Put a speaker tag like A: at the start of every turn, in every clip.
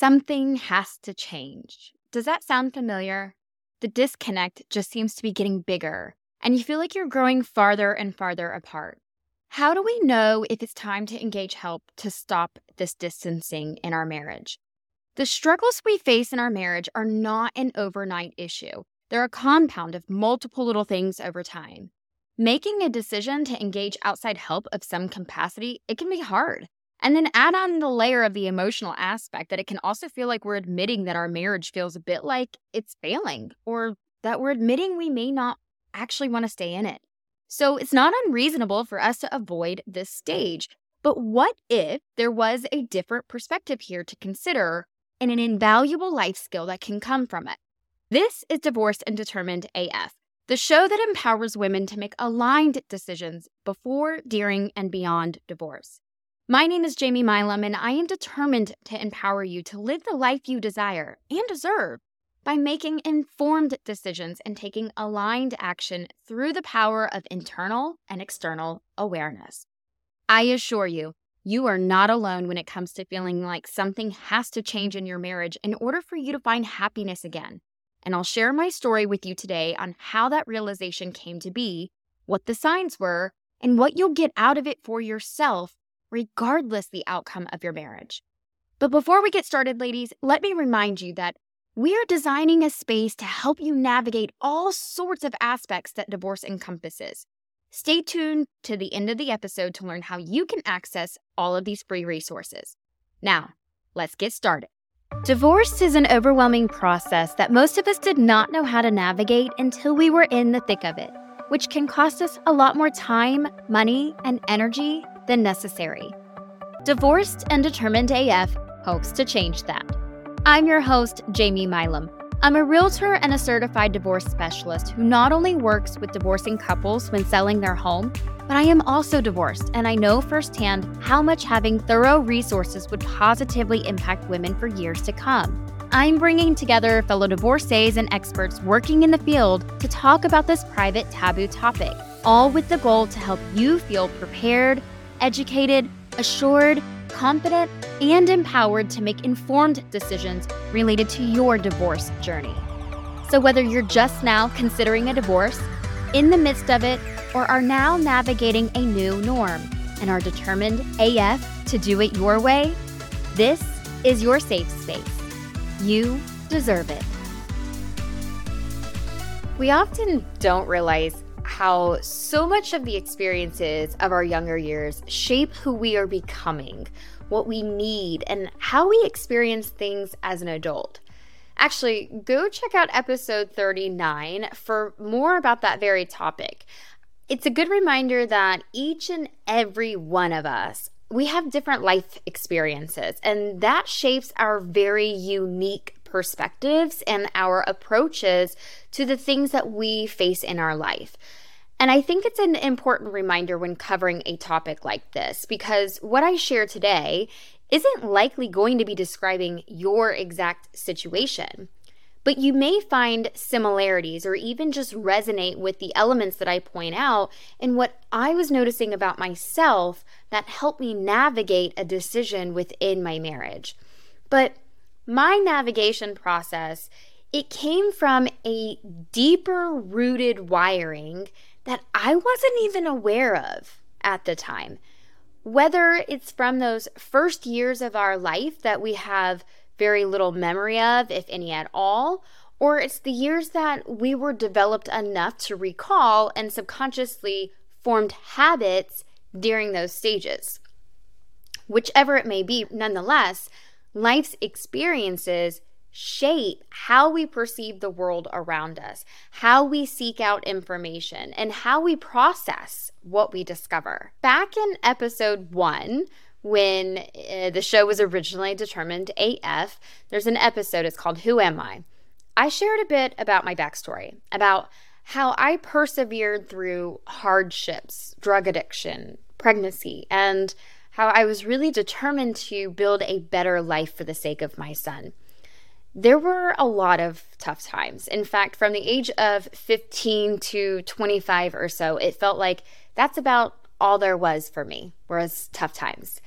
A: Something has to change. Does that sound familiar? The disconnect just seems to be getting bigger, and you feel like you're growing farther and farther apart. How do we know if it's time to engage help to stop this distancing in our marriage? The struggles we face in our marriage are not an overnight issue. They're a compound of multiple little things over time. Making a decision to engage outside help of some capacity, it can be hard. And then add on the layer of the emotional aspect that it can also feel like we're admitting that our marriage feels a bit like it's failing or that we're admitting we may not actually want to stay in it. So it's not unreasonable for us to avoid this stage. But what if there was a different perspective here to consider and an invaluable life skill that can come from it? This is Divorced and Determined AF, the show that empowers women to make aligned decisions before, during, and beyond divorce. My name is Jamie Milam, and I am determined to empower you to live the life you desire and deserve by making informed decisions and taking aligned action through the power of internal and external awareness. I assure you, you are not alone when it comes to feeling like something has to change in your marriage in order for you to find happiness again. And I'll share my story with you today on how that realization came to be, what the signs were, and what you'll get out of it for yourself regardless the outcome of your marriage. But before we get started, ladies, let me remind you that we are designing a space to help you navigate all sorts of aspects that divorce encompasses. Stay tuned to the end of the episode to learn how you can access all of these free resources. Now, let's get started. Divorce is an overwhelming process that most of us did not know how to navigate until we were in the thick of it, which can cost us a lot more time, money, and energy than necessary. Divorced and Determined AF hopes to change that. I'm your host, Jamie Milam. I'm a realtor and a certified divorce specialist who not only works with divorcing couples when selling their home, but I am also divorced and I know firsthand how much having thorough resources would positively impact women for years to come. I'm bringing together fellow divorcees and experts working in the field to talk about this private taboo topic, all with the goal to help you feel prepared educated, assured, confident, and empowered to make informed decisions related to your divorce journey. So, whether you're just now considering a divorce, in the midst of it, or are now navigating a new norm and are determined AF to do it your way, this is your safe space. You deserve it. We often don't realize how so much of the experiences of our younger years shape who we are becoming, what we need, and how we experience things as an adult. Actually, go check out episode 39 for more about that very topic. It's a good reminder that each and every one of us, we have different life experiences, and that shapes our very unique perspectives and our approaches to the things that we face in our life. And I think it's an important reminder when covering a topic like this because what I share today isn't likely going to be describing your exact situation. But you may find similarities or even just resonate with the elements that I point out and what I was noticing about myself that helped me navigate a decision within my marriage. But my navigation process, it came from a deeper rooted wiring that I wasn't even aware of at the time. Whether it's from those first years of our life that we have very little memory of, if any at all, or it's the years that we were developed enough to recall and subconsciously formed habits during those stages. Whichever it may be, nonetheless, life's experiences shape how we perceive the world around us, how we seek out information, and how we process what we discover. Back in episode one, when uh, the show was originally determined AF, there's an episode, it's called Who Am I? I shared a bit about my backstory, about how I persevered through hardships, drug addiction, pregnancy, and how I was really determined to build a better life for the sake of my son there were a lot of tough times. In fact, from the age of 15 to 25 or so, it felt like that's about all there was for me, was tough times.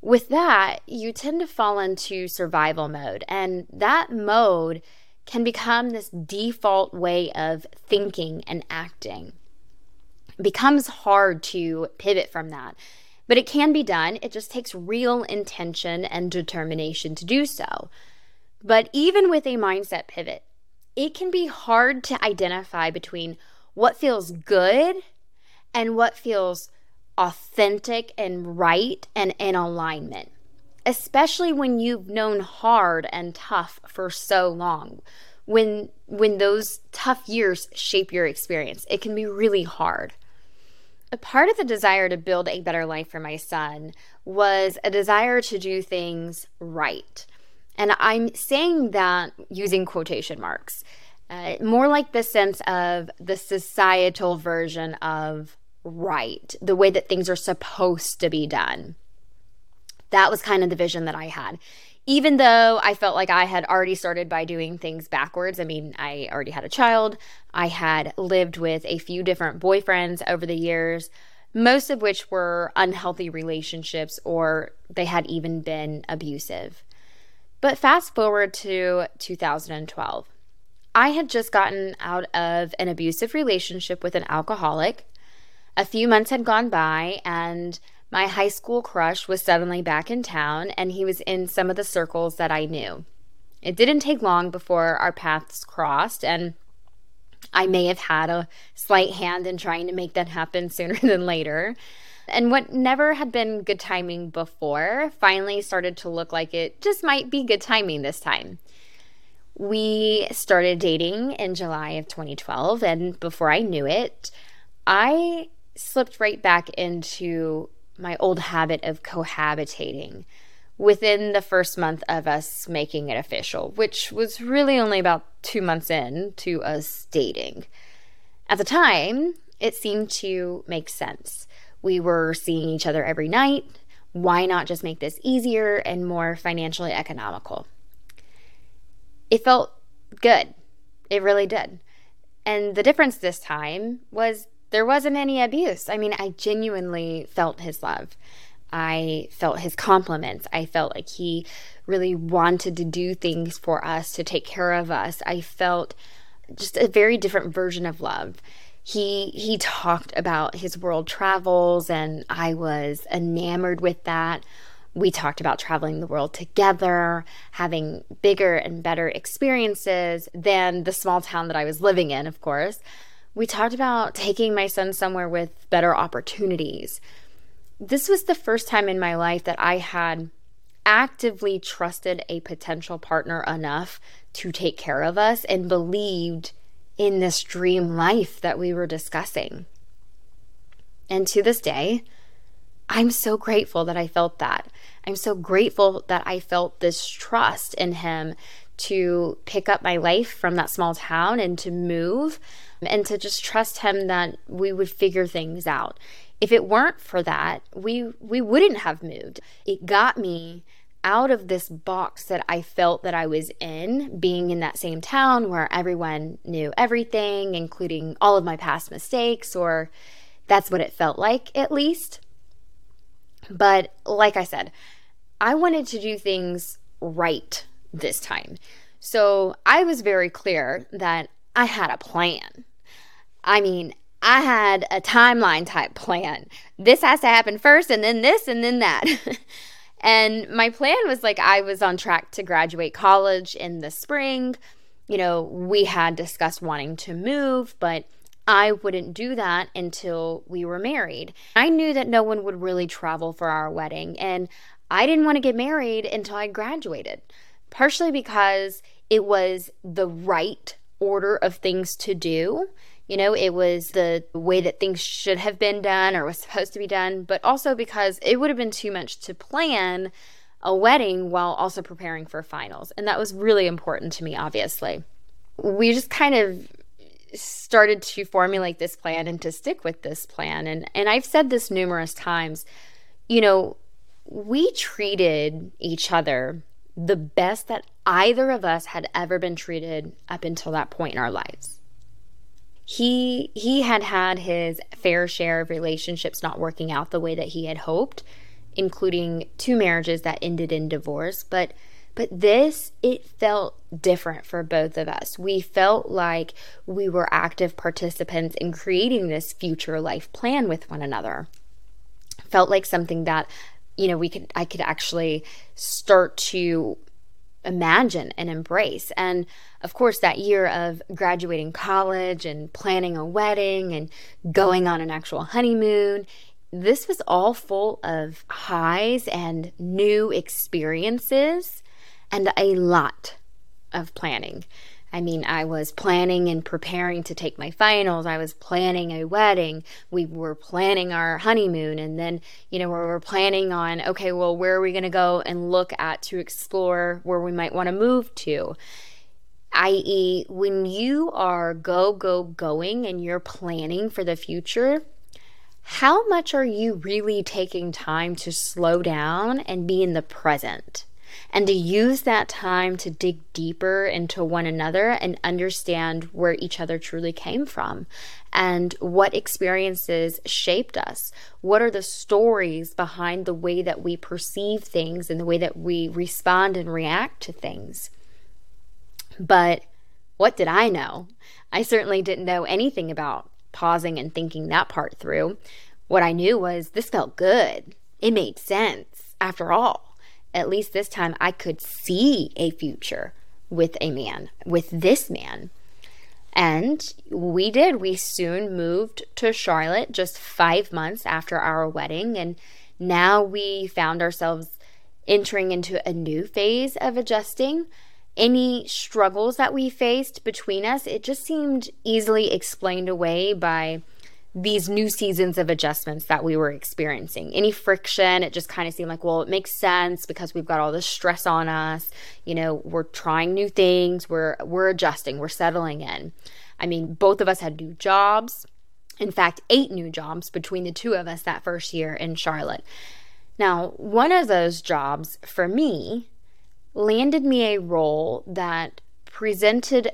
A: with that, you tend to fall into survival mode, and that mode can become this default way of thinking and acting. It becomes hard to pivot from that, but it can be done. It just takes real intention and determination to do so. But even with a mindset pivot, it can be hard to identify between what feels good and what feels authentic and right and in alignment, especially when you've known hard and tough for so long. When when those tough years shape your experience, it can be really hard. A part of the desire to build a better life for my son was a desire to do things right. And I'm saying that using quotation marks, uh, more like the sense of the societal version of right, the way that things are supposed to be done. That was kind of the vision that I had. Even though I felt like I had already started by doing things backwards. I mean, I already had a child. I had lived with a few different boyfriends over the years, most of which were unhealthy relationships or they had even been abusive. But fast forward to 2012. I had just gotten out of an abusive relationship with an alcoholic. A few months had gone by, and my high school crush was suddenly back in town, and he was in some of the circles that I knew. It didn't take long before our paths crossed, and I may have had a slight hand in trying to make that happen sooner than later. And what never had been good timing before finally started to look like it just might be good timing this time. We started dating in July of 2012, and before I knew it, I slipped right back into my old habit of cohabitating within the first month of us making it official, which was really only about two months in to us dating. At the time, it seemed to make sense. We were seeing each other every night. Why not just make this easier and more financially economical? It felt good. It really did. And the difference this time was there wasn't any abuse. I mean, I genuinely felt his love. I felt his compliments. I felt like he really wanted to do things for us, to take care of us. I felt just a very different version of love. He he talked about his world travels and I was enamored with that. We talked about traveling the world together, having bigger and better experiences than the small town that I was living in, of course we talked about taking my son somewhere with better opportunities. This was the first time in my life that I had actively trusted a potential partner enough to take care of us and believed in this dream life that we were discussing. And to this day, I'm so grateful that I felt that. I'm so grateful that I felt this trust in him to pick up my life from that small town and to move and to just trust him that we would figure things out. If it weren't for that, we we wouldn't have moved. It got me out of this box that I felt that I was in, being in that same town where everyone knew everything, including all of my past mistakes, or that's what it felt like at least. But like I said, I wanted to do things right this time. So I was very clear that I had a plan. I mean, I had a timeline type plan. This has to happen first, and then this, and then that. and my plan was like I was on track to graduate college in the spring. You know, we had discussed wanting to move, but I wouldn't do that until we were married. I knew that no one would really travel for our wedding, and I didn't want to get married until I graduated, partially because it was the right order of things to do. You know, it was the way that things should have been done or was supposed to be done, but also because it would have been too much to plan a wedding while also preparing for finals. And that was really important to me, obviously. We just kind of started to formulate this plan and to stick with this plan. And, and I've said this numerous times. You know, we treated each other the best that either of us had ever been treated up until that point in our lives he he had had his fair share of relationships not working out the way that he had hoped including two marriages that ended in divorce, but but this, it felt different for both of us. We felt like we were active participants in creating this future life plan with one another. Felt like something that, you know, we could, I could actually start to imagine and embrace. And of course, that year of graduating college and planning a wedding and going on an actual honeymoon, this was all full of highs and new experiences and a lot of planning. I mean, I was planning and preparing to take my finals. I was planning a wedding. We were planning our honeymoon. And then, you know, we were planning on, okay, well, where are we going to go and look at to explore where we might want to move to? I.e., when you are go, go, going and you're planning for the future, how much are you really taking time to slow down and be in the present? And to use that time to dig deeper into one another and understand where each other truly came from and what experiences shaped us. What are the stories behind the way that we perceive things and the way that we respond and react to things? But what did I know? I certainly didn't know anything about pausing and thinking that part through. What I knew was this felt good. It made sense after all. At least this time I could see a future with a man, with this man. And we did. We soon moved to Charlotte just five months after our wedding. And now we found ourselves entering into a new phase of adjusting any struggles that we faced between us, it just seemed easily explained away by these new seasons of adjustments that we were experiencing. Any friction, it just kind of seemed like, well, it makes sense because we've got all this stress on us. You know, we're trying new things, we're we're adjusting, we're settling in. I mean, both of us had new jobs. In fact, eight new jobs between the two of us that first year in Charlotte. Now, one of those jobs for me landed me a role that presented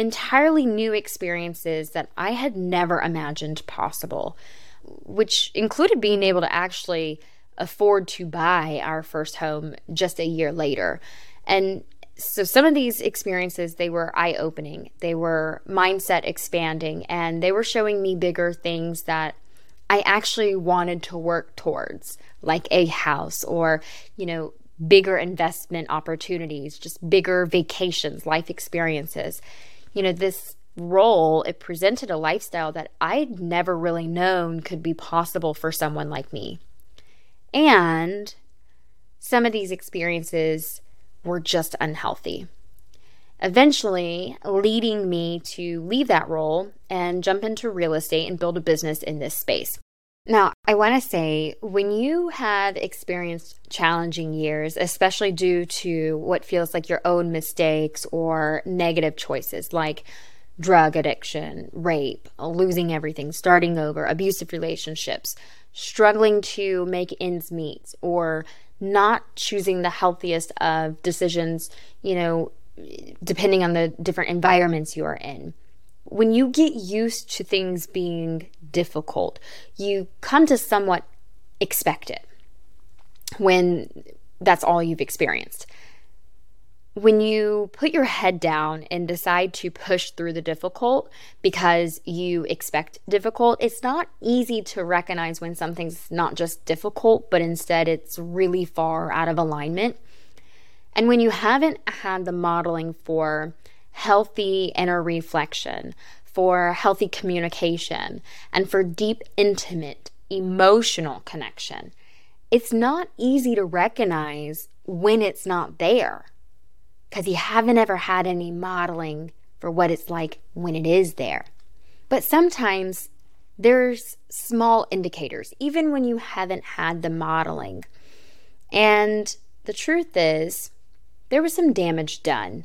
A: entirely new experiences that I had never imagined possible, which included being able to actually afford to buy our first home just a year later. And so some of these experiences they were eye-opening. They were mindset expanding and they were showing me bigger things that I actually wanted to work towards, like a house or, you know, bigger investment opportunities, just bigger vacations, life experiences. You know, this role, it presented a lifestyle that I'd never really known could be possible for someone like me. And some of these experiences were just unhealthy. Eventually, leading me to leave that role and jump into real estate and build a business in this space. Now, I want to say when you have experienced challenging years, especially due to what feels like your own mistakes or negative choices like drug addiction, rape, losing everything, starting over, abusive relationships, struggling to make ends meet, or not choosing the healthiest of decisions, you know, depending on the different environments you are in. When you get used to things being difficult, you come to somewhat expect it when that's all you've experienced. When you put your head down and decide to push through the difficult because you expect difficult, it's not easy to recognize when something's not just difficult, but instead it's really far out of alignment. And when you haven't had the modeling for healthy inner reflection, for healthy communication, and for deep, intimate, emotional connection. It's not easy to recognize when it's not there because you haven't ever had any modeling for what it's like when it is there. But sometimes there's small indicators, even when you haven't had the modeling. And the truth is, there was some damage done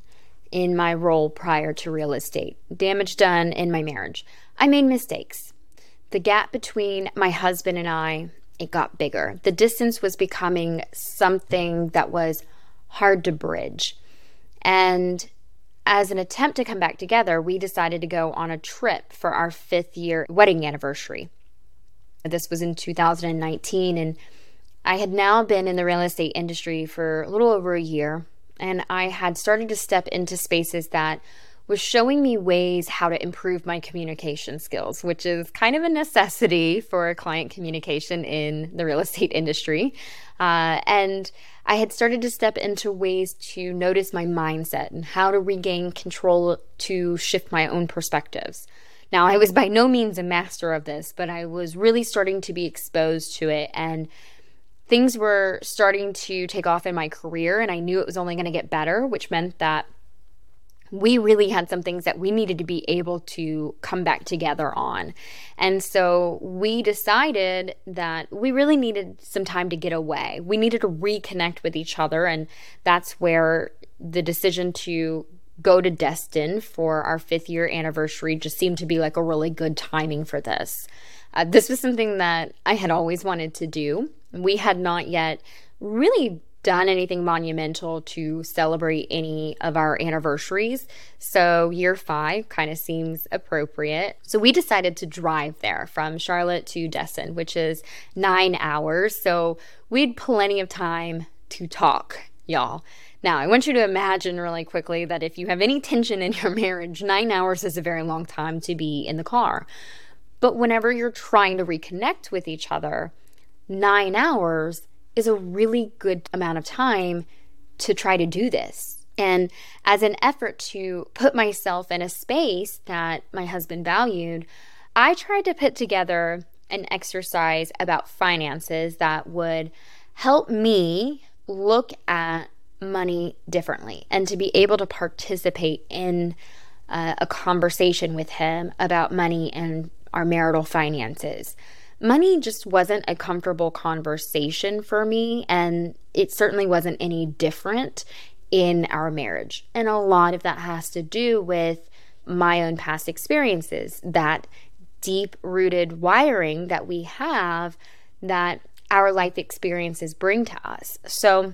A: in my role prior to real estate, damage done in my marriage. I made mistakes. The gap between my husband and I, it got bigger. The distance was becoming something that was hard to bridge. And as an attempt to come back together, we decided to go on a trip for our fifth year wedding anniversary. This was in 2019, and I had now been in the real estate industry for a little over a year, and I had started to step into spaces that was showing me ways how to improve my communication skills, which is kind of a necessity for client communication in the real estate industry. Uh, and I had started to step into ways to notice my mindset and how to regain control to shift my own perspectives. Now, I was by no means a master of this, but I was really starting to be exposed to it and things were starting to take off in my career and I knew it was only going to get better, which meant that we really had some things that we needed to be able to come back together on. And so we decided that we really needed some time to get away. We needed to reconnect with each other. And that's where the decision to go to Destin for our fifth year anniversary just seemed to be like a really good timing for this. Uh, this was something that I had always wanted to do. We had not yet really done anything monumental to celebrate any of our anniversaries. So, year five kind of seems appropriate. So, we decided to drive there from Charlotte to Destin, which is nine hours. So, we had plenty of time to talk, y'all. Now, I want you to imagine really quickly that if you have any tension in your marriage, nine hours is a very long time to be in the car. But whenever you're trying to reconnect with each other, nine hours is a really good amount of time to try to do this. And as an effort to put myself in a space that my husband valued, I tried to put together an exercise about finances that would help me look at money differently and to be able to participate in uh, a conversation with him about money and our marital finances money just wasn't a comfortable conversation for me, and it certainly wasn't any different in our marriage. And a lot of that has to do with my own past experiences, that deep rooted wiring that we have that our life experiences bring to us. So,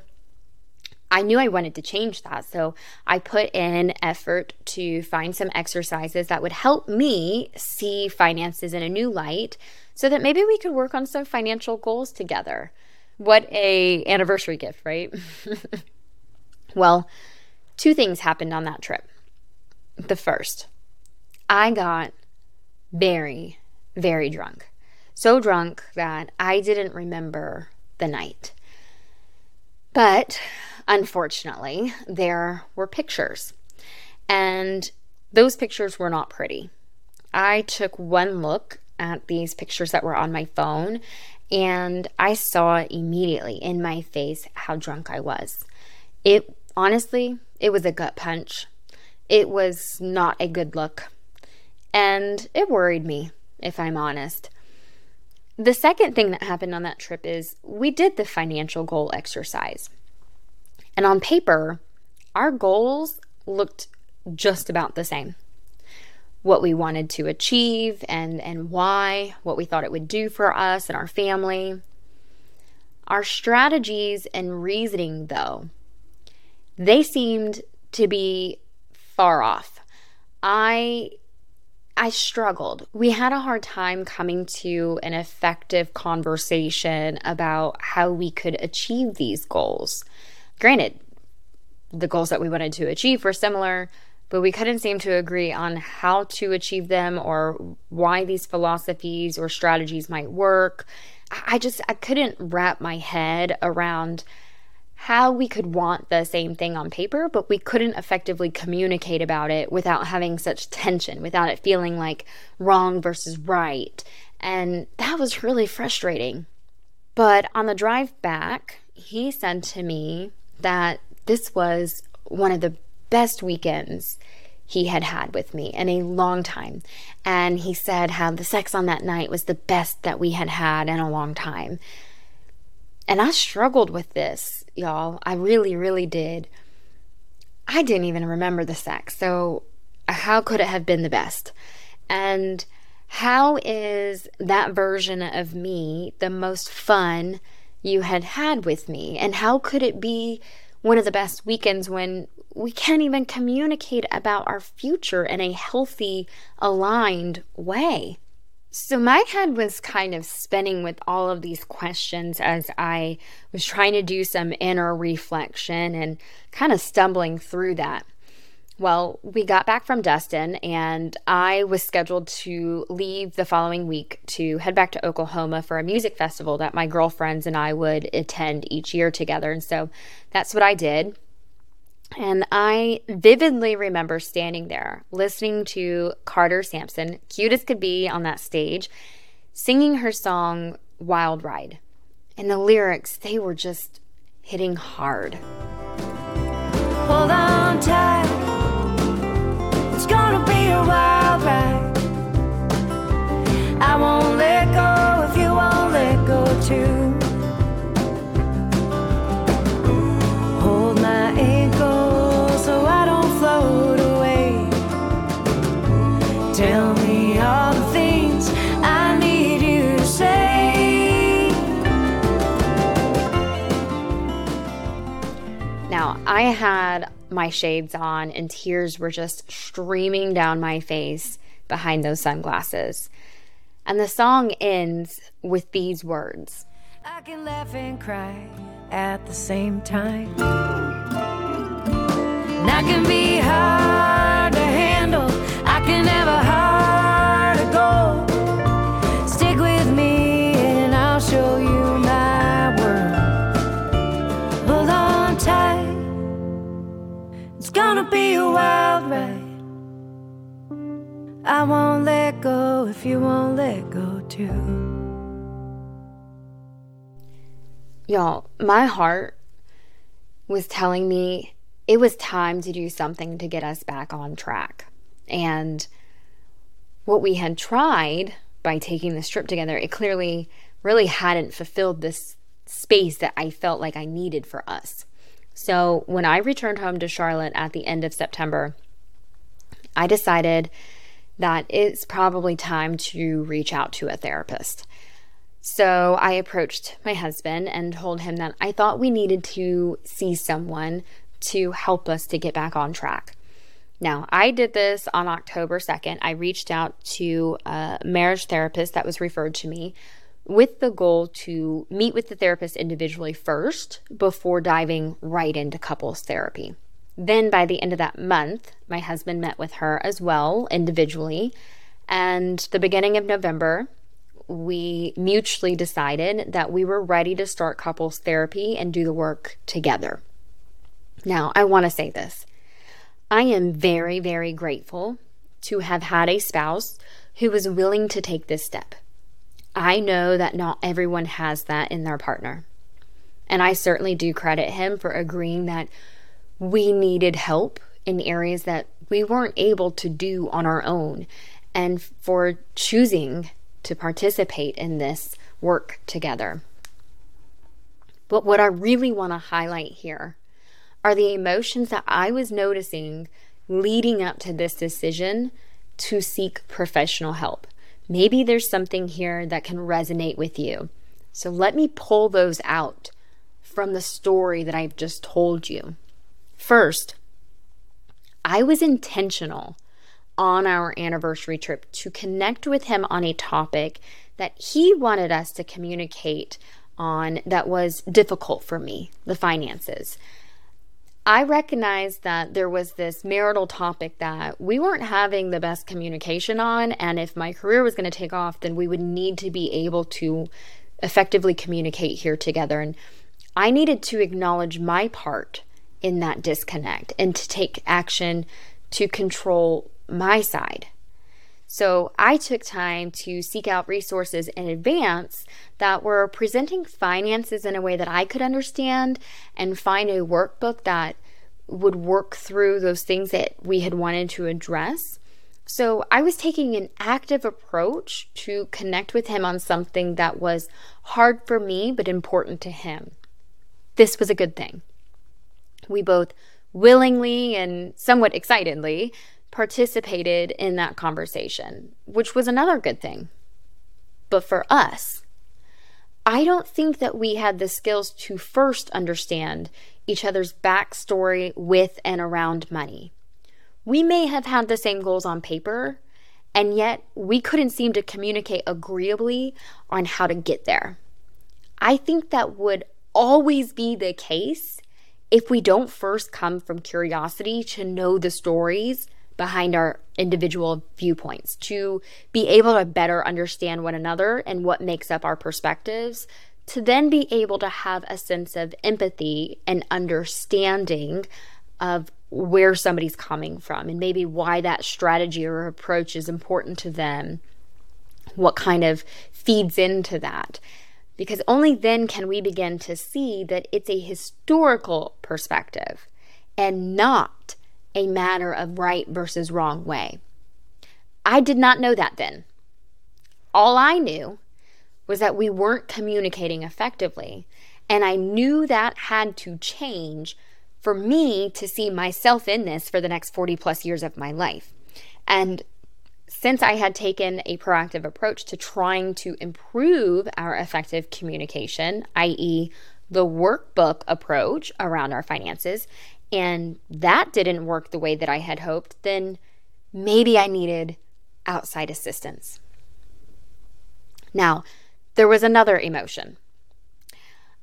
A: I knew I wanted to change that. So I put in effort to find some exercises that would help me see finances in a new light so that maybe we could work on some financial goals together. What a anniversary gift, right? well, two things happened on that trip. The first, I got very very drunk. So drunk that I didn't remember the night. But unfortunately, there were pictures. And those pictures were not pretty. I took one look at these pictures that were on my phone and I saw immediately in my face how drunk I was. It honestly, it was a gut punch. It was not a good look. And it worried me, if I'm honest. The second thing that happened on that trip is we did the financial goal exercise. And on paper, our goals looked just about the same. What we wanted to achieve and, and why, what we thought it would do for us and our family. Our strategies and reasoning, though, they seemed to be far off. I I struggled. We had a hard time coming to an effective conversation about how we could achieve these goals. Granted, the goals that we wanted to achieve were similar, but we couldn't seem to agree on how to achieve them or why these philosophies or strategies might work. I just I couldn't wrap my head around how we could want the same thing on paper, but we couldn't effectively communicate about it without having such tension, without it feeling like wrong versus right. And that was really frustrating. But on the drive back, he said to me that this was one of the best weekends he had had with me in a long time. And he said how the sex on that night was the best that we had had in a long time. And I struggled with this, y'all. I really, really did. I didn't even remember the sex. So, how could it have been the best? And how is that version of me the most fun you had had with me? And how could it be one of the best weekends when we can't even communicate about our future in a healthy, aligned way? So, my head was kind of spinning with all of these questions as I was trying to do some inner reflection and kind of stumbling through that. Well, we got back from Destin, and I was scheduled to leave the following week to head back to Oklahoma for a music festival that my girlfriends and I would attend each year together. And so that's what I did. And I vividly remember standing there listening to Carter Sampson, cute as could be on that stage, singing her song Wild Ride. And the lyrics, they were just hitting hard. Hold on tight. It's gonna be a wild ride. I won't let go if you won't let go too. Hold my so I don't float away. Tell me all the things I need you to say. Now, I had my shades on, and tears were just streaming down my face behind those sunglasses. And the song ends with these words I can laugh and cry at the same time. And I can be hard to handle can never gonna be a wild ride. I won't let go if you won't let go too. Y'all, my heart was telling me it was time to do something to get us back on track. And what we had tried by taking this trip together, it clearly really hadn't fulfilled this space that I felt like I needed for us. So when I returned home to Charlotte at the end of September, I decided that it's probably time to reach out to a therapist. So I approached my husband and told him that I thought we needed to see someone to help us to get back on track. Now, I did this on October 2nd. I reached out to a marriage therapist that was referred to me with the goal to meet with the therapist individually first before diving right into couples therapy. Then, by the end of that month, my husband met with her as well individually. And the beginning of November, we mutually decided that we were ready to start couples therapy and do the work together. Now, I want to say this I am very, very grateful to have had a spouse who was willing to take this step. I know that not everyone has that in their partner. And I certainly do credit him for agreeing that we needed help in areas that we weren't able to do on our own and for choosing to participate in this work together. But what I really want to highlight here are the emotions that I was noticing leading up to this decision to seek professional help. Maybe there's something here that can resonate with you. So let me pull those out from the story that I've just told you. First, I was intentional on our anniversary trip to connect with him on a topic that he wanted us to communicate on that was difficult for me the finances. I recognized that there was this marital topic that we weren't having the best communication on. And if my career was going to take off, then we would need to be able to effectively communicate here together. And I needed to acknowledge my part in that disconnect and to take action to control my side. So I took time to seek out resources in advance that were presenting finances in a way that I could understand and find a workbook that would work through those things that we had wanted to address. So I was taking an active approach to connect with him on something that was hard for me but important to him. This was a good thing. We both willingly and somewhat excitedly participated in that conversation, which was another good thing. But for us, I don't think that we had the skills to first understand each other's backstory with and around money. We may have had the same goals on paper, And yet, we couldn't seem to communicate agreeably on how to get there. I think that would always be the case if we don't first come from curiosity to know the stories behind our individual viewpoints, to be able to better understand one another and what makes up our perspectives, to then be able to have a sense of empathy and understanding of where somebody's coming from and maybe why that strategy or approach is important to them, what kind of feeds into that. Because only then can we begin to see that it's a historical perspective and not a matter of right versus wrong way. I did not know that then. All I knew was that we weren't communicating effectively, and I knew that had to change for me to see myself in this for the next 40 plus years of my life. And since I had taken a proactive approach to trying to improve our effective communication, i.e., the workbook approach around our finances, and that didn't work the way that I had hoped, then maybe I needed outside assistance. Now, there was another emotion.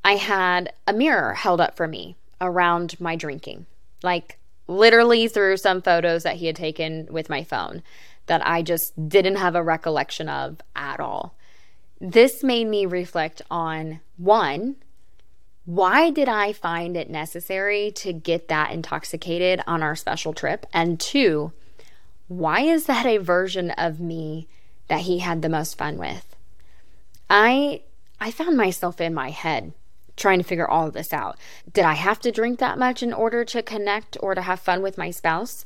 A: I had a mirror held up for me around my drinking, like literally through some photos that he had taken with my phone that I just didn't have a recollection of at all. This made me reflect on one, why did I find it necessary to get that intoxicated on our special trip? And two, why is that a version of me that he had the most fun with? I I found myself in my head trying to figure all of this out. Did I have to drink that much in order to connect or to have fun with my spouse?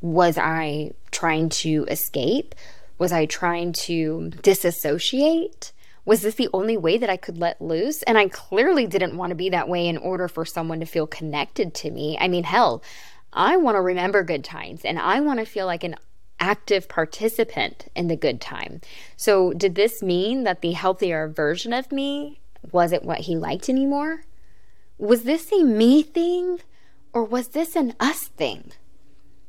A: Was I trying to escape? Was I trying to disassociate? Was this the only way that I could let loose? And I clearly didn't want to be that way in order for someone to feel connected to me. I mean, hell, I want to remember good times and I want to feel like an active participant in the good time. So, did this mean that the healthier version of me wasn't what he liked anymore? Was this a me thing or was this an us thing?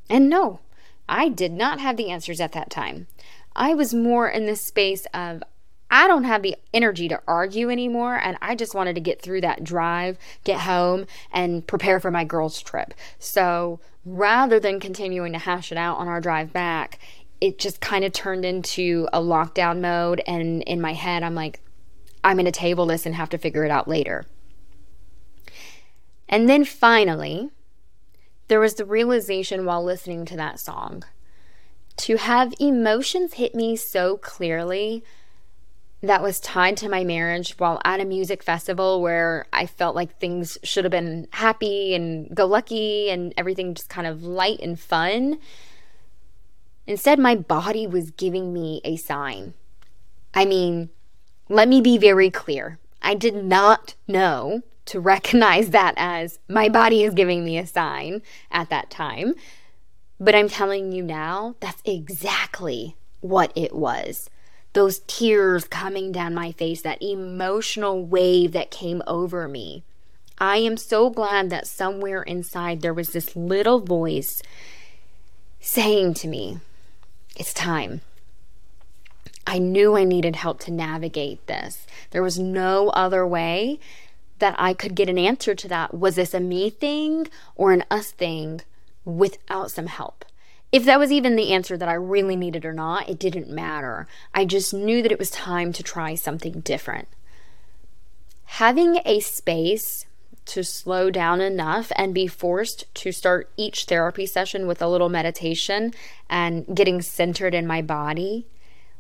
A: And no, I did not have the answers at that time. I was more in this space of I don't have the energy to argue anymore. And I just wanted to get through that drive, get home, and prepare for my girls' trip. So rather than continuing to hash it out on our drive back, it just kind of turned into a lockdown mode. And in my head, I'm like, I'm going to table this and have to figure it out later. And then finally, there was the realization while listening to that song to have emotions hit me so clearly that was tied to my marriage while at a music festival where I felt like things should have been happy and go lucky and everything just kind of light and fun. Instead, my body was giving me a sign. I mean, let me be very clear. I did not know to recognize that as my body is giving me a sign at that time. But I'm telling you now, that's exactly what it was those tears coming down my face, that emotional wave that came over me. I am so glad that somewhere inside there was this little voice saying to me, It's time. I knew I needed help to navigate this. There was no other way that I could get an answer to that. Was this a me thing or an us thing without some help? If that was even the answer that I really needed or not, it didn't matter. I just knew that it was time to try something different. Having a space to slow down enough and be forced to start each therapy session with a little meditation and getting centered in my body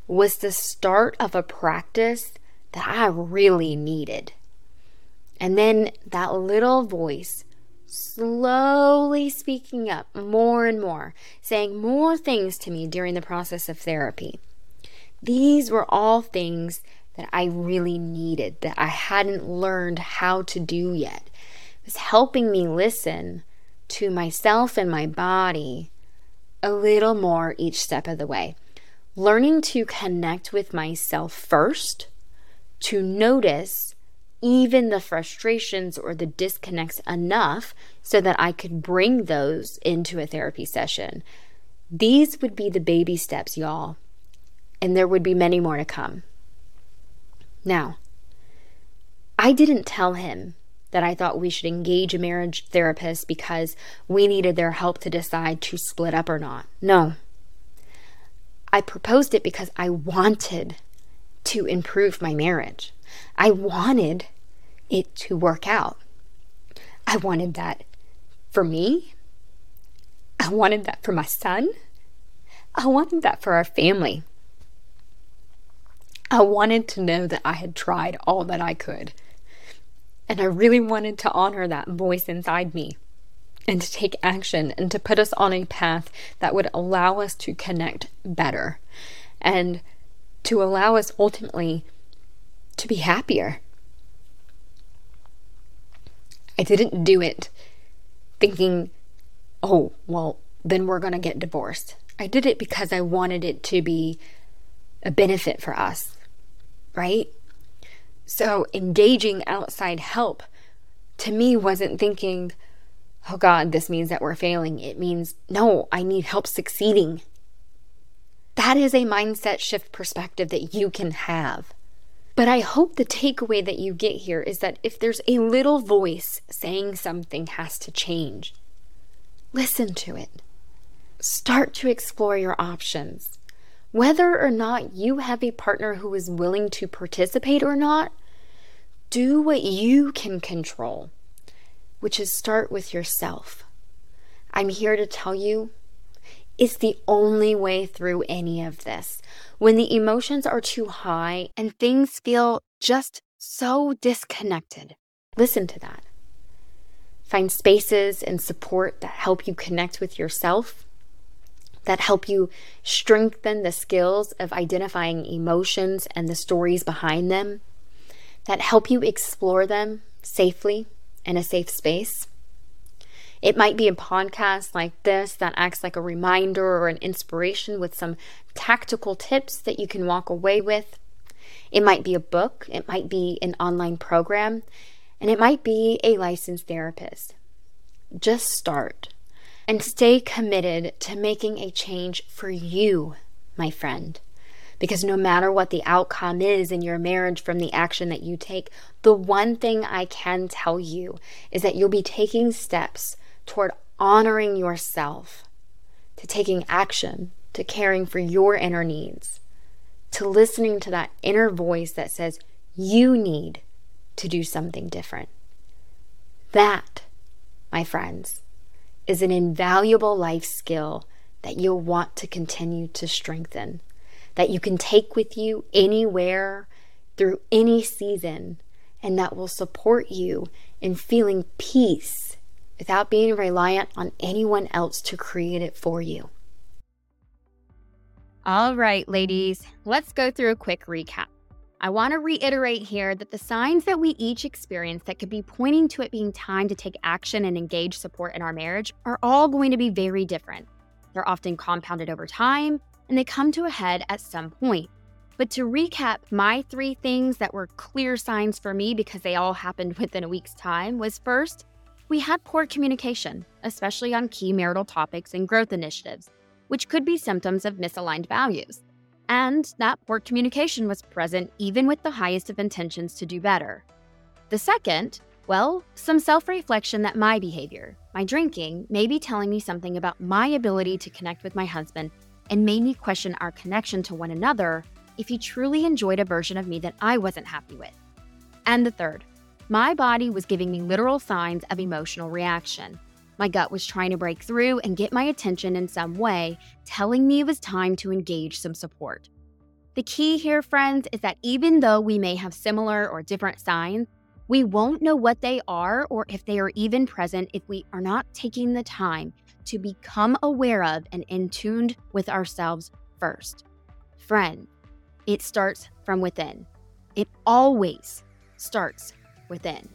A: was the start of a practice that I really needed. And then that little voice slowly speaking up more and more, saying more things to me during the process of therapy. These were all things that I really needed, that I hadn't learned how to do yet. It was helping me listen to myself and my body a little more each step of the way. Learning to connect with myself first, to notice even the frustrations or the disconnects enough so that I could bring those into a therapy session. These would be the baby steps, y'all, and there would be many more to come. Now, I didn't tell him that I thought we should engage a marriage therapist because we needed their help to decide to split up or not. No. I proposed it because I wanted to improve my marriage. I wanted it to work out. I wanted that for me. I wanted that for my son. I wanted that for our family. I wanted to know that I had tried all that I could. And I really wanted to honor that voice inside me and to take action and to put us on a path that would allow us to connect better and to allow us ultimately to be happier. I didn't do it thinking, oh, well, then we're going to get divorced. I did it because I wanted it to be a benefit for us, right? So engaging outside help to me wasn't thinking, oh God, this means that we're failing. It means, no, I need help succeeding. That is a mindset shift perspective that you can have. But I hope the takeaway that you get here is that if there's a little voice saying something has to change, listen to it. Start to explore your options. Whether or not you have a partner who is willing to participate or not, do what you can control, which is start with yourself. I'm here to tell you it's the only way through any of this. When the emotions are too high and things feel just so disconnected, listen to that. Find spaces and support that help you connect with yourself, that help you strengthen the skills of identifying emotions and the stories behind them, that help you explore them safely in a safe space. It might be a podcast like this that acts like a reminder or an inspiration with some tactical tips that you can walk away with. It might be a book, it might be an online program, and it might be a licensed therapist. Just start and stay committed to making a change for you, my friend. Because no matter what the outcome is in your marriage from the action that you take, the one thing I can tell you is that you'll be taking steps toward honoring yourself, to taking action, to caring for your inner needs, to listening to that inner voice that says, you need to do something different. That, my friends, is an invaluable life skill that you'll want to continue to strengthen that you can take with you anywhere through any season, and that will support you in feeling peace without being reliant on anyone else to create it for you.
B: All right, ladies, let's go through a quick recap. I want to reiterate here that the signs that we each experience that could be pointing to it being time to take action and engage support in our marriage are all going to be very different. They're often compounded over time and they come to a head at some point. But to recap, my three things that were clear signs for me because they all happened within a week's time was first, we had poor communication, especially on key marital topics and growth initiatives, which could be symptoms of misaligned values. And that poor communication was present even with the highest of intentions to do better. The second, well, some self reflection that my behavior, my drinking, may be telling me something about my ability to connect with my husband and made me question our connection to one another if he truly enjoyed a version of me that I wasn't happy with. And the third, my body was giving me literal signs of emotional reaction. My gut was trying to break through and get my attention in some way, telling me it was time to engage some support. The key here, friends, is that even though we may have similar or different signs, we won't know what they are or if they are even present if we are not taking the time to become aware of and in tuned with ourselves first. Friend, it starts from within. It always starts within.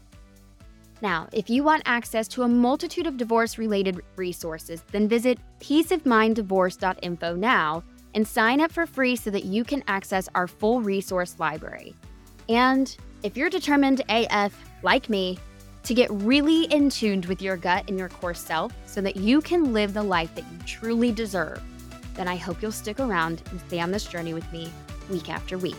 B: Now, if you want access to a multitude of divorce related resources, then visit peaceofminddivorce.info now and sign up for free so that you can access our full resource library. And if you're determined AF, like me, to get really in tuned with your gut and your core self so that you can live the life that you truly deserve,
A: then I hope you'll stick around and stay on this journey with me week after week.